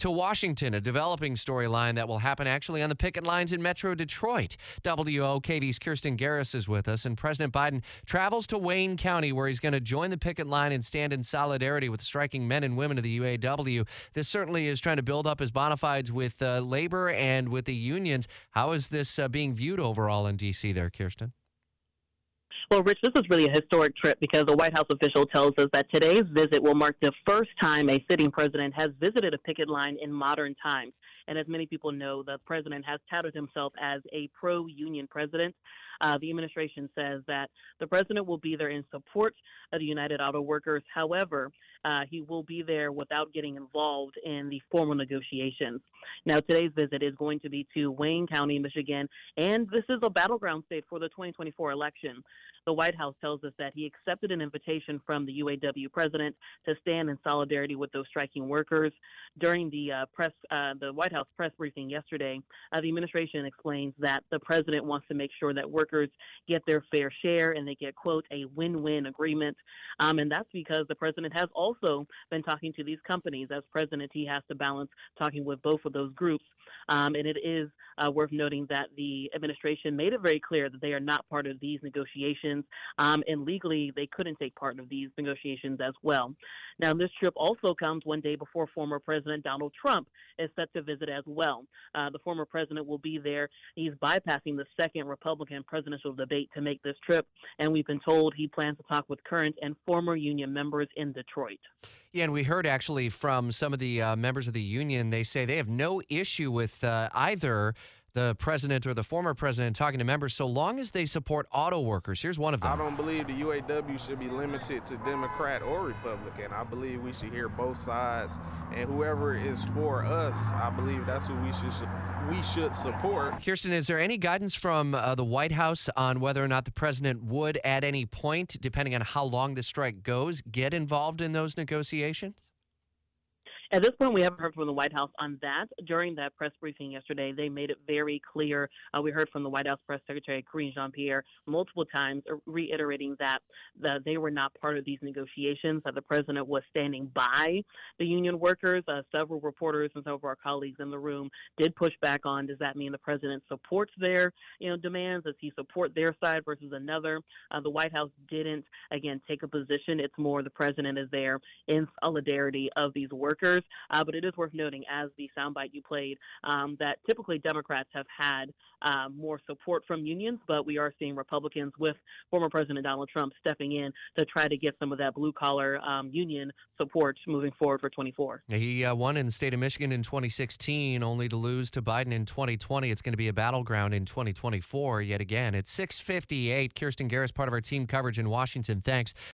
To Washington, a developing storyline that will happen actually on the picket lines in Metro Detroit. WOKV's Kirstin Garriss is with us, and President Biden travels to Wayne County where he's going to join the picket line and stand in solidarity with striking men and women of the UAW. This certainly is trying to build up his bona fides with uh, labor and with the unions. How is this uh, being viewed overall in D.C. there, Kirstin? Well, Rich, this is really a historic trip because a White House official tells us that today's visit will mark the first time a sitting president has visited a picket line in modern times. And as many people know, the president has touted himself as a pro union president. Uh, the administration says that the president will be there in support of the United Auto Workers. However, uh, he will be there without getting involved in the formal negotiations. Now, today's visit is going to be to Wayne County, Michigan, and this is a battleground state for the 2024 election. The White House tells us that he accepted an invitation from the UAW president to stand in solidarity with those striking workers. During the uh, press, uh, the White House press briefing yesterday, uh, the administration explains that the president wants to make sure that workers get their fair share and they get quote a win-win agreement, um, and that's because the president has also been talking to these companies. As president, he has to balance talking with both of those groups, um, and it is uh, worth noting that the administration made it very clear that they are not part of these negotiations um, and legally they couldn't take part of these negotiations as well. Now, this trip also comes one day before former President Donald Trump is set to visit as well. Uh, the former president will be there. He's bypassing the second Republican presidential debate to make this trip, and we've been told he plans to talk with current and former union members in Detroit. Yeah, and we heard actually from some of the uh, members of the union, they say they have no issue with uh, either the president or the former president talking to members so long as they support auto workers. Here's one of them. I don't believe the UAW should be limited to Democrat or Republican. I believe we should hear both sides, and whoever is for us, I believe that's who we should we should support. Kirstin, is there any guidance from uh, the White House on whether or not the president would, at any point, depending on how long the strike goes, get involved in those negotiations? At this point, we haven't heard from the White House on that. During that press briefing yesterday, they made it very clear. Uh, we heard from the White House press secretary, Karine Jean Pierre, multiple times uh, reiterating that the, they were not part of these negotiations, that the president was standing by the union workers. Uh, several reporters and some of our colleagues in the room did push back on does that mean the president supports their you know, demands? Does he support their side versus another? Uh, the White House didn't, again, take a position. It's more the president is there in solidarity of these workers. Uh, but it is worth noting, as the soundbite you played, um, that typically Democrats have had uh, more support from unions, but we are seeing Republicans with former President Donald Trump stepping in to try to get some of that blue collar um, union support moving forward for 24. He uh, won in the state of Michigan in 2016, only to lose to Biden in 2020. It's going to be a battleground in 2024 yet again. It's 6:58. Kirstin Garriss, part of our team coverage in Washington. Thanks.